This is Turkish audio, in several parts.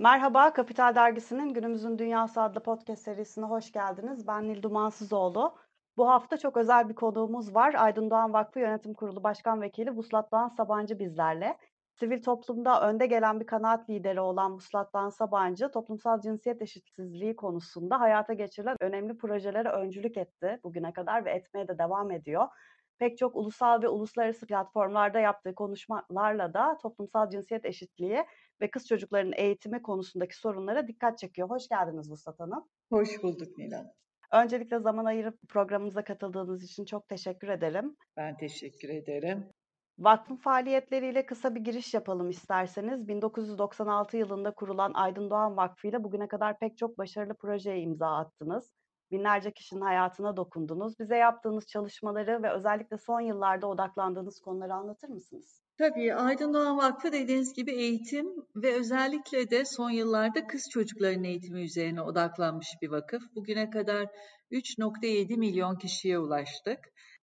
Merhaba, Kapital Dergisi'nin Günümüzün Dünyası adlı podcast serisine hoş geldiniz. Ben Nil Dumansızoğlu. Bu hafta çok özel bir konuğumuz var. Aydın Doğan Vakfı Yönetim Kurulu Başkan Vekili Vuslat Doğan Sabancı bizlerle. Sivil toplumda önde gelen bir kanaat lideri olan Vuslat Doğan Sabancı, toplumsal cinsiyet eşitsizliği konusunda hayata geçirilen önemli projelere öncülük etti bugüne kadar ve etmeye de devam ediyor pek çok ulusal ve uluslararası platformlarda yaptığı konuşmalarla da toplumsal cinsiyet eşitliği ve kız çocuklarının eğitimi konusundaki sorunlara dikkat çekiyor. Hoş geldiniz Vuslat Hanım. Hoş bulduk Nilan. Öncelikle zaman ayırıp programımıza katıldığınız için çok teşekkür ederim. Ben teşekkür ederim. Vakfın faaliyetleriyle kısa bir giriş yapalım isterseniz. 1996 yılında kurulan Aydın Doğan Vakfı ile bugüne kadar pek çok başarılı projeye imza attınız. Binlerce kişinin hayatına dokundunuz. Bize yaptığınız çalışmaları ve özellikle son yıllarda odaklandığınız konuları anlatır mısınız? Tabii Aydın Doğan Vakfı dediğiniz gibi eğitim ve özellikle de son yıllarda kız çocuklarının eğitimi üzerine odaklanmış bir vakıf. Bugüne kadar 3.7 milyon kişiye ulaştık.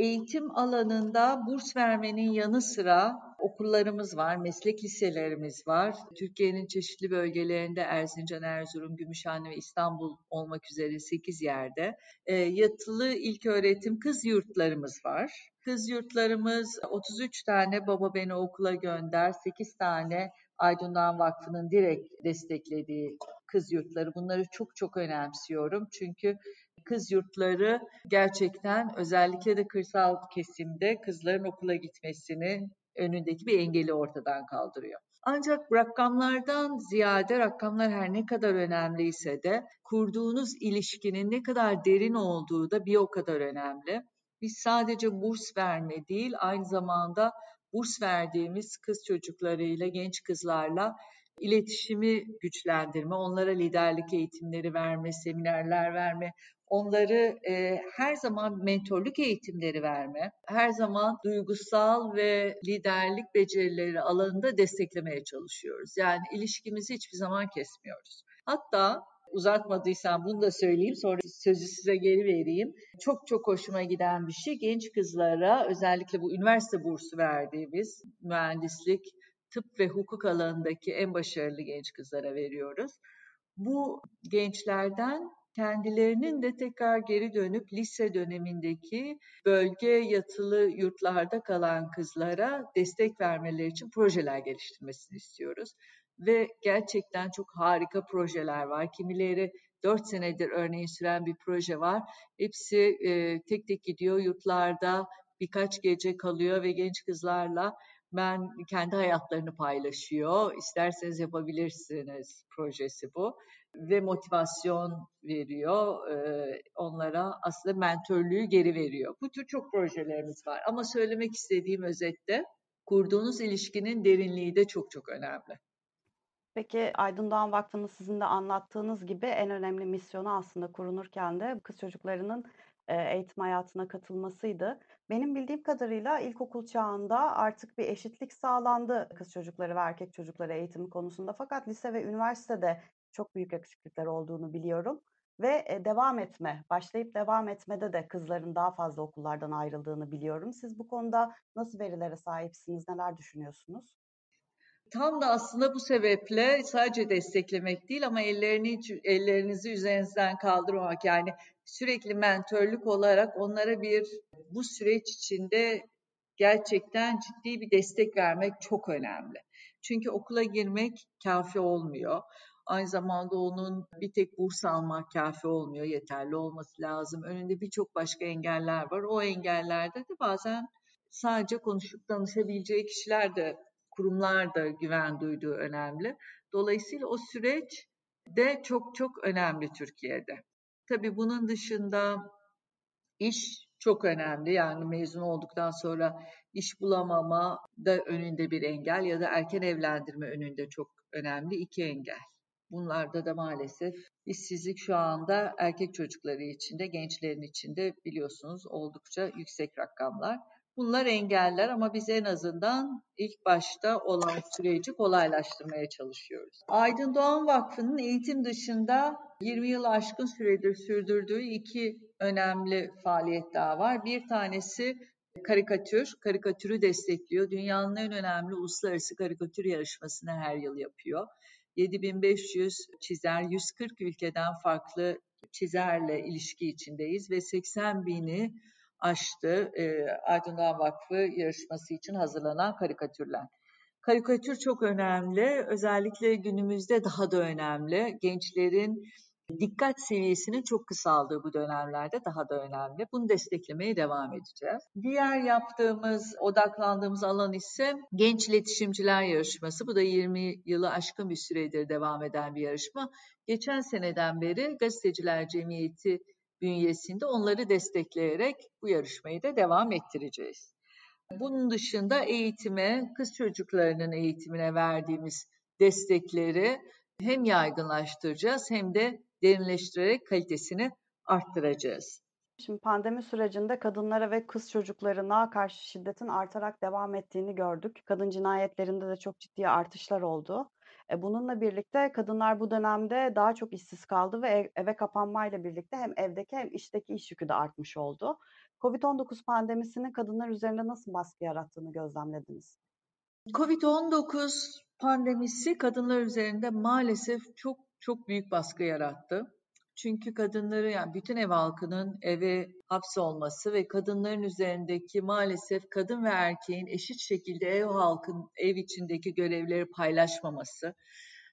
Eğitim alanında burs vermenin yanı sıra okullarımız var, meslek liselerimiz var. Türkiye'nin çeşitli bölgelerinde Erzincan, Erzurum, Gümüşhane ve İstanbul olmak üzere 8 yerde e, yatılı ilk öğretim kız yurtlarımız var. Kız yurtlarımız 33 tane Baba Beni Okula Gönder, 8 tane Aydınlan Vakfı'nın direkt desteklediği kız yurtları. Bunları çok çok önemsiyorum. Çünkü kız yurtları gerçekten özellikle de kırsal kesimde kızların okula gitmesini önündeki bir engeli ortadan kaldırıyor. Ancak rakamlardan ziyade rakamlar her ne kadar önemliyse de kurduğunuz ilişkinin ne kadar derin olduğu da bir o kadar önemli. Biz sadece burs verme değil aynı zamanda burs verdiğimiz kız çocuklarıyla, genç kızlarla iletişimi güçlendirme, onlara liderlik eğitimleri verme, seminerler verme, onları e, her zaman mentorluk eğitimleri verme, her zaman duygusal ve liderlik becerileri alanında desteklemeye çalışıyoruz. Yani ilişkimizi hiçbir zaman kesmiyoruz. Hatta uzatmadıysam bunu da söyleyeyim sonra sözü size geri vereyim. Çok çok hoşuma giden bir şey genç kızlara özellikle bu üniversite bursu verdiğimiz mühendislik, tıp ve hukuk alanındaki en başarılı genç kızlara veriyoruz. Bu gençlerden kendilerinin de tekrar geri dönüp lise dönemindeki bölge yatılı yurtlarda kalan kızlara destek vermeleri için projeler geliştirmesini istiyoruz. Ve gerçekten çok harika projeler var. Kimileri 4 senedir örneğin süren bir proje var. Hepsi e, tek tek gidiyor yurtlarda birkaç gece kalıyor ve genç kızlarla ben kendi hayatlarını paylaşıyor. İsterseniz yapabilirsiniz projesi bu ve motivasyon veriyor. Ee, onlara aslında mentörlüğü geri veriyor. Bu tür çok projelerimiz var. Ama söylemek istediğim özette kurduğunuz ilişkinin derinliği de çok çok önemli. Peki Aydın Doğan Vakfı'nın sizin de anlattığınız gibi en önemli misyonu aslında kurulurken de kız çocuklarının eğitim hayatına katılmasıydı. Benim bildiğim kadarıyla ilkokul çağında artık bir eşitlik sağlandı kız çocukları ve erkek çocukları eğitimi konusunda. Fakat lise ve üniversitede çok büyük eksiklikler olduğunu biliyorum. Ve devam etme, başlayıp devam etmede de kızların daha fazla okullardan ayrıldığını biliyorum. Siz bu konuda nasıl verilere sahipsiniz, neler düşünüyorsunuz? Tam da aslında bu sebeple sadece desteklemek değil ama ellerini ellerinizi üzerinizden kaldırmamak yani sürekli mentörlük olarak onlara bir bu süreç içinde gerçekten ciddi bir destek vermek çok önemli. Çünkü okula girmek kafi olmuyor. Aynı zamanda onun bir tek burs almak kafi olmuyor, yeterli olması lazım. Önünde birçok başka engeller var. O engellerde de bazen sadece konuşup danışabileceği kişiler de, kurumlar da güven duyduğu önemli. Dolayısıyla o süreç de çok çok önemli Türkiye'de. Tabii bunun dışında iş çok önemli. Yani mezun olduktan sonra iş bulamama da önünde bir engel ya da erken evlendirme önünde çok önemli iki engel. Bunlarda da maalesef işsizlik şu anda erkek çocukları içinde, gençlerin içinde biliyorsunuz oldukça yüksek rakamlar. Bunlar engeller ama biz en azından ilk başta olan süreci kolaylaştırmaya çalışıyoruz. Aydın Doğan Vakfı'nın eğitim dışında 20 yıl aşkın süredir sürdürdüğü iki önemli faaliyet daha var. Bir tanesi karikatür, karikatürü destekliyor. Dünyanın en önemli uluslararası karikatür yarışmasını her yıl yapıyor 7500 çizer, 140 ülkeden farklı çizerle ilişki içindeyiz ve 80 bini aştı e, Aydın Doğan Vakfı yarışması için hazırlanan karikatürler. Karikatür çok önemli. Özellikle günümüzde daha da önemli. Gençlerin dikkat seviyesinin çok kısaldığı bu dönemlerde daha da önemli. Bunu desteklemeye devam edeceğiz. Diğer yaptığımız, odaklandığımız alan ise Genç İletişimciler Yarışması. Bu da 20 yılı aşkın bir süredir devam eden bir yarışma. Geçen seneden beri Gazeteciler Cemiyeti bünyesinde onları destekleyerek bu yarışmayı da devam ettireceğiz. Bunun dışında eğitime, kız çocuklarının eğitimine verdiğimiz destekleri hem yaygınlaştıracağız hem de derinleştirerek kalitesini arttıracağız. Şimdi pandemi sürecinde kadınlara ve kız çocuklarına karşı şiddetin artarak devam ettiğini gördük. Kadın cinayetlerinde de çok ciddi artışlar oldu. E, bununla birlikte kadınlar bu dönemde daha çok işsiz kaldı ve ev, eve kapanmayla birlikte hem evdeki hem işteki iş yükü de artmış oldu. Covid-19 pandemisinin kadınlar üzerinde nasıl baskı yarattığını gözlemlediniz? Covid-19 pandemisi kadınlar üzerinde maalesef çok çok büyük baskı yarattı. Çünkü kadınları yani bütün ev halkının eve hapsolması ve kadınların üzerindeki maalesef kadın ve erkeğin eşit şekilde ev halkın ev içindeki görevleri paylaşmaması,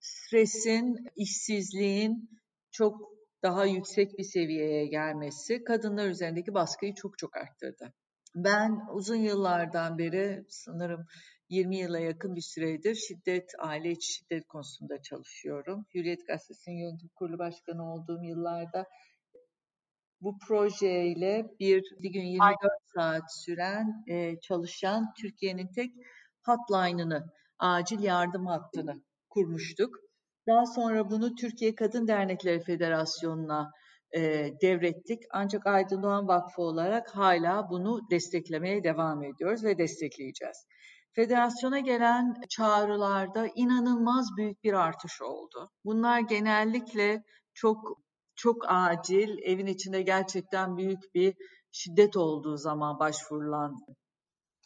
stresin, işsizliğin çok daha yüksek bir seviyeye gelmesi kadınlar üzerindeki baskıyı çok çok arttırdı. Ben uzun yıllardan beri sanırım 20 yıla yakın bir süredir şiddet, aile içi şiddet konusunda çalışıyorum. Hürriyet Gazetesi'nin yönetim kurulu başkanı olduğum yıllarda bu projeyle bir, bir gün 24 saat süren e, çalışan Türkiye'nin tek hotline'ını, acil yardım hattını kurmuştuk. Daha sonra bunu Türkiye Kadın Dernekleri Federasyonu'na e, devrettik. Ancak Aydın Doğan Vakfı olarak hala bunu desteklemeye devam ediyoruz ve destekleyeceğiz. Federasyona gelen çağrılarda inanılmaz büyük bir artış oldu. Bunlar genellikle çok çok acil, evin içinde gerçekten büyük bir şiddet olduğu zaman başvurulan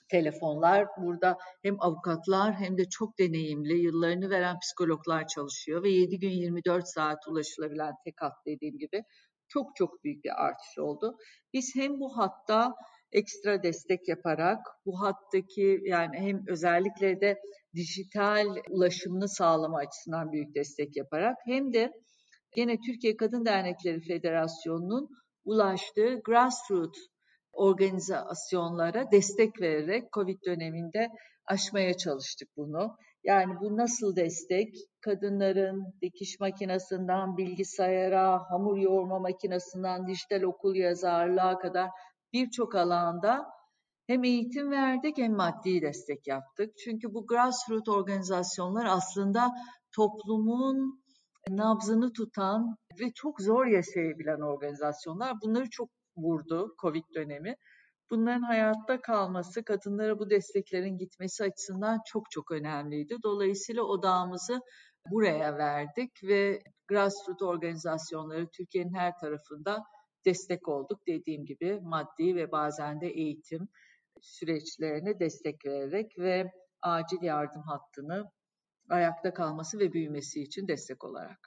telefonlar. Burada hem avukatlar hem de çok deneyimli, yıllarını veren psikologlar çalışıyor ve 7 gün 24 saat ulaşılabilen tek hat dediğim gibi çok çok büyük bir artış oldu. Biz hem bu hatta ekstra destek yaparak bu hattaki yani hem özellikle de dijital ulaşımını sağlama açısından büyük destek yaparak hem de yine Türkiye Kadın Dernekleri Federasyonu'nun ulaştığı grassroots organizasyonlara destek vererek Covid döneminde aşmaya çalıştık bunu. Yani bu nasıl destek? Kadınların dikiş makinesinden bilgisayara, hamur yoğurma makinesinden dijital okul yazarlığa kadar birçok alanda hem eğitim verdik hem maddi destek yaptık. Çünkü bu grassroots organizasyonlar aslında toplumun nabzını tutan ve çok zor yaşayabilen organizasyonlar. Bunları çok vurdu Covid dönemi. Bunların hayatta kalması, kadınlara bu desteklerin gitmesi açısından çok çok önemliydi. Dolayısıyla odağımızı buraya verdik ve grassroots organizasyonları Türkiye'nin her tarafında destek olduk. Dediğim gibi maddi ve bazen de eğitim süreçlerine destek vererek ve acil yardım hattını ayakta kalması ve büyümesi için destek olarak.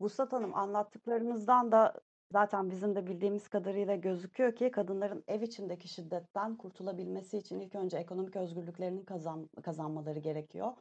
Vuslat Hanım anlattıklarınızdan da zaten bizim de bildiğimiz kadarıyla gözüküyor ki kadınların ev içindeki şiddetten kurtulabilmesi için ilk önce ekonomik özgürlüklerini kazan, kazanmaları gerekiyor.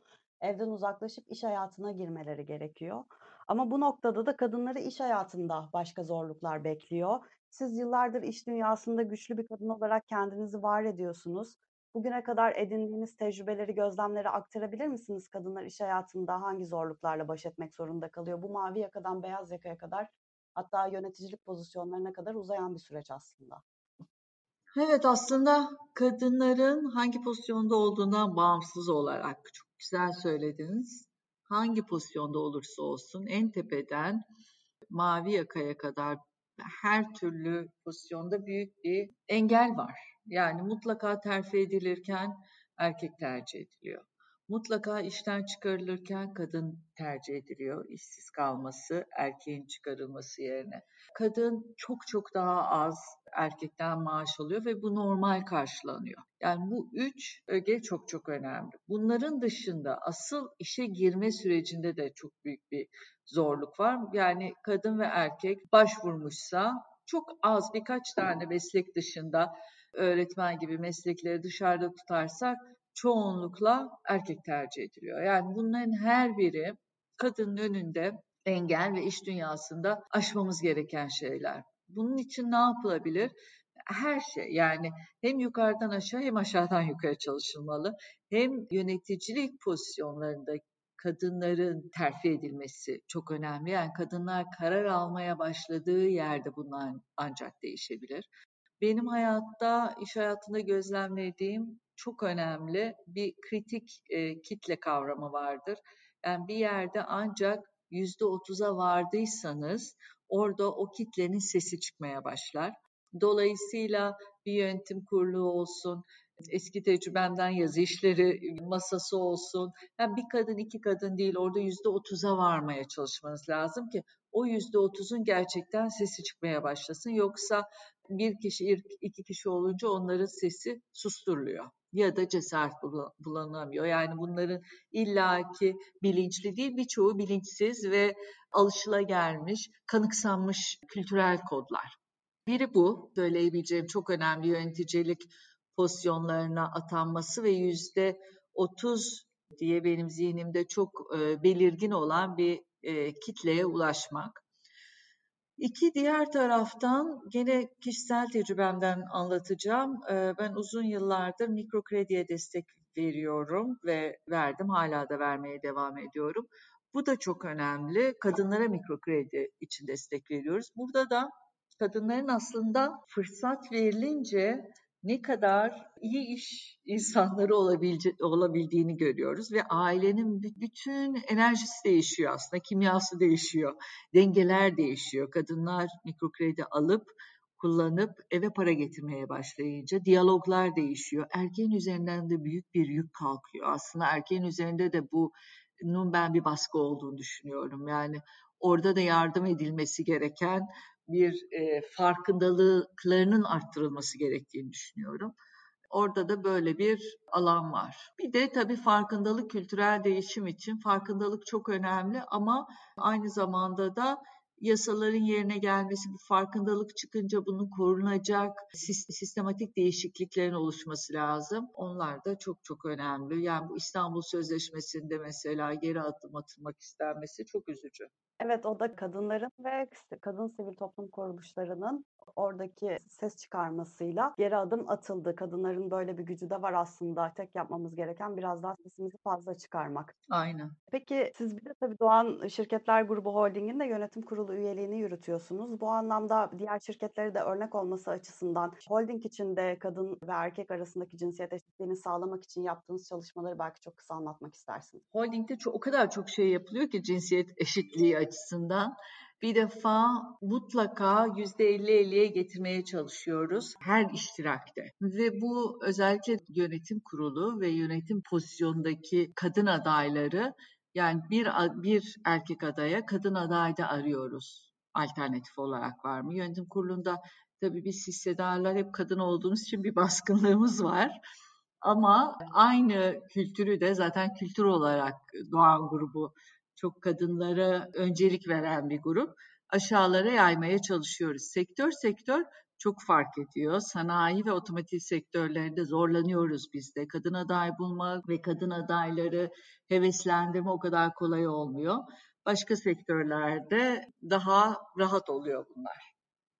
Evden uzaklaşıp iş hayatına girmeleri gerekiyor. Ama bu noktada da kadınları iş hayatında başka zorluklar bekliyor. Siz yıllardır iş dünyasında güçlü bir kadın olarak kendinizi var ediyorsunuz. Bugüne kadar edindiğiniz tecrübeleri, gözlemleri aktarabilir misiniz? Kadınlar iş hayatında hangi zorluklarla baş etmek zorunda kalıyor? Bu mavi yakadan beyaz yakaya kadar hatta yöneticilik pozisyonlarına kadar uzayan bir süreç aslında. Evet aslında kadınların hangi pozisyonda olduğundan bağımsız olarak çok güzel söylediniz. Hangi pozisyonda olursa olsun en tepeden mavi yakaya kadar her türlü pozisyonda büyük bir engel var. Yani mutlaka terfi edilirken erkek tercih ediliyor. Mutlaka işten çıkarılırken kadın tercih ediliyor. işsiz kalması, erkeğin çıkarılması yerine. Kadın çok çok daha az erkekten maaş alıyor ve bu normal karşılanıyor. Yani bu üç öge çok çok önemli. Bunların dışında asıl işe girme sürecinde de çok büyük bir zorluk var. Yani kadın ve erkek başvurmuşsa çok az birkaç tane meslek dışında öğretmen gibi meslekleri dışarıda tutarsak çoğunlukla erkek tercih ediliyor. Yani bunların her biri kadının önünde engel ve iş dünyasında aşmamız gereken şeyler. Bunun için ne yapılabilir? Her şey yani hem yukarıdan aşağı hem aşağıdan yukarı çalışılmalı. Hem yöneticilik pozisyonlarında kadınların terfi edilmesi çok önemli. Yani kadınlar karar almaya başladığı yerde bunlar ancak değişebilir. Benim hayatta, iş hayatında gözlemlediğim çok önemli bir kritik e, kitle kavramı vardır. Yani bir yerde ancak yüzde otuza vardıysanız orada o kitlenin sesi çıkmaya başlar. Dolayısıyla bir yönetim kurulu olsun, eski tecrübemden yazı işleri masası olsun. Yani bir kadın iki kadın değil orada yüzde otuza varmaya çalışmanız lazım ki o yüzde otuzun gerçekten sesi çıkmaya başlasın. Yoksa bir kişi iki kişi olunca onların sesi susturuluyor ya da cesaret bulanamıyor. Yani bunların illaki bilinçli değil birçoğu bilinçsiz ve alışılagelmiş, kanıksanmış kültürel kodlar. Biri bu, söyleyebileceğim çok önemli yöneticilik pozisyonlarına atanması ve yüzde otuz diye benim zihnimde çok belirgin olan bir kitleye ulaşmak. İki diğer taraftan gene kişisel tecrübemden anlatacağım. E, ben uzun yıllardır mikro krediye destek veriyorum ve verdim hala da vermeye devam ediyorum. Bu da çok önemli. Kadınlara mikro kredi için destek veriyoruz. Burada da kadınların aslında fırsat verilince ne kadar iyi iş insanları olabildiğini görüyoruz ve ailenin bütün enerjisi değişiyor aslında, kimyası değişiyor, dengeler değişiyor. Kadınlar mikro kredi alıp kullanıp eve para getirmeye başlayınca diyaloglar değişiyor. Erkeğin üzerinden de büyük bir yük kalkıyor. Aslında erkeğin üzerinde de bunun ben bir baskı olduğunu düşünüyorum. Yani orada da yardım edilmesi gereken bir e, farkındalıklarının arttırılması gerektiğini düşünüyorum. Orada da böyle bir alan var. Bir de tabii farkındalık kültürel değişim için farkındalık çok önemli ama aynı zamanda da yasaların yerine gelmesi, bu farkındalık çıkınca bunun korunacak sistematik değişikliklerin oluşması lazım. Onlar da çok çok önemli. Yani bu İstanbul Sözleşmesi'nde mesela geri adım atılmak istenmesi çok üzücü. Evet, o da kadınların ve kadın sivil toplum kuruluşlarının oradaki ses çıkarmasıyla geri adım atıldı. Kadınların böyle bir gücü de var aslında. Tek yapmamız gereken biraz daha sesimizi fazla çıkarmak. Aynen. Peki siz bir de tabii Doğan Şirketler Grubu Holding'in de yönetim kurulu üyeliğini yürütüyorsunuz. Bu anlamda diğer şirketlere de örnek olması açısından holding içinde kadın ve erkek arasındaki cinsiyet eşitliğini sağlamak için yaptığınız çalışmaları belki çok kısa anlatmak istersiniz. Holding'de çok, o kadar çok şey yapılıyor ki cinsiyet eşitliği açısından. Bir defa mutlaka %50-50'ye getirmeye çalışıyoruz her iştirakte. Ve bu özellikle yönetim kurulu ve yönetim pozisyondaki kadın adayları yani bir, bir erkek adaya kadın aday da arıyoruz alternatif olarak var mı? Yönetim kurulunda tabii biz hissedarlar hep kadın olduğumuz için bir baskınlığımız var. Ama aynı kültürü de zaten kültür olarak Doğan grubu çok kadınlara öncelik veren bir grup. Aşağılara yaymaya çalışıyoruz. Sektör sektör çok fark ediyor. Sanayi ve otomotiv sektörlerinde zorlanıyoruz biz de. Kadın aday bulmak ve kadın adayları heveslendirme o kadar kolay olmuyor. Başka sektörlerde daha rahat oluyor bunlar.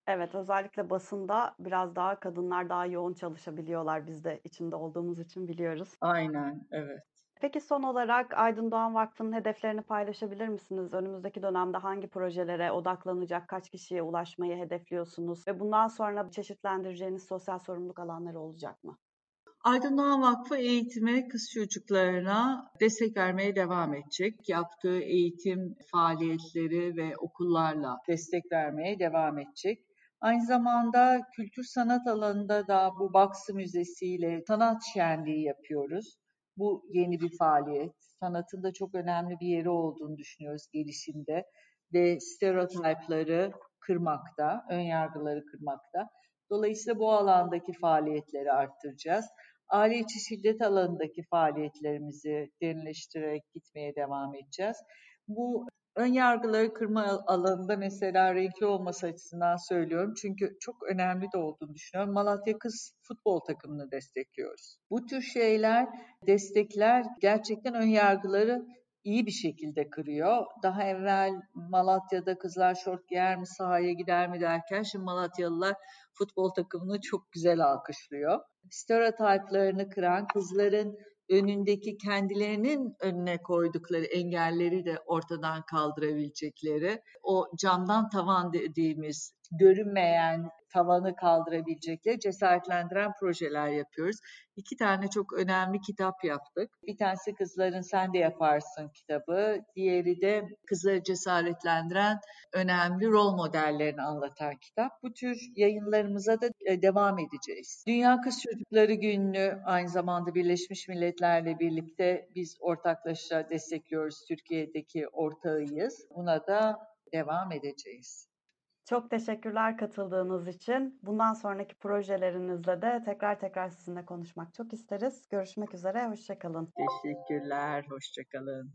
Evet, özellikle basında biraz daha kadınlar daha yoğun çalışabiliyorlar biz de içinde olduğumuz için biliyoruz. Aynen, evet. Peki son olarak Aydın Doğan Vakfı'nın hedeflerini paylaşabilir misiniz? Önümüzdeki dönemde hangi projelere odaklanacak, kaç kişiye ulaşmayı hedefliyorsunuz ve bundan sonra çeşitlendireceğiniz sosyal sorumluluk alanları olacak mı? Aydın Doğan Vakfı eğitime kız çocuklarına destek vermeye devam edecek. Yaptığı eğitim faaliyetleri ve okullarla destek vermeye devam edecek. Aynı zamanda kültür sanat alanında da bu Baksı Müzesi ile sanat şenliği yapıyoruz. Bu yeni bir faaliyet. Sanatın da çok önemli bir yeri olduğunu düşünüyoruz gelişimde ve stereotipleri kırmakta, ön yargıları kırmakta. Dolayısıyla bu alandaki faaliyetleri arttıracağız. Aile içi şiddet alanındaki faaliyetlerimizi derinleştirerek gitmeye devam edeceğiz. Bu ön yargıları kırma alanında mesela renkli olması açısından söylüyorum. Çünkü çok önemli de olduğunu düşünüyorum. Malatya Kız futbol takımını destekliyoruz. Bu tür şeyler, destekler gerçekten ön yargıları iyi bir şekilde kırıyor. Daha evvel Malatya'da kızlar şort giyer mi, sahaya gider mi derken şimdi Malatyalılar futbol takımını çok güzel alkışlıyor. Stereotiplerini kıran kızların önündeki kendilerinin önüne koydukları engelleri de ortadan kaldırabilecekleri o camdan tavan dediğimiz görünmeyen tavanı kaldırabilecekleri cesaretlendiren projeler yapıyoruz. İki tane çok önemli kitap yaptık. Bir tanesi Kızların Sen de Yaparsın kitabı. Diğeri de kızları cesaretlendiren önemli rol modellerini anlatan kitap. Bu tür yayınlarımıza da e, devam edeceğiz. Dünya Kız Çocukları Günü'nü aynı zamanda Birleşmiş Milletler'le birlikte biz ortaklaşa destekliyoruz. Türkiye'deki ortağıyız. Buna da devam edeceğiz. Çok teşekkürler katıldığınız için. Bundan sonraki projelerinizle de tekrar tekrar sizinle konuşmak çok isteriz. Görüşmek üzere, hoşçakalın. Teşekkürler, hoşçakalın.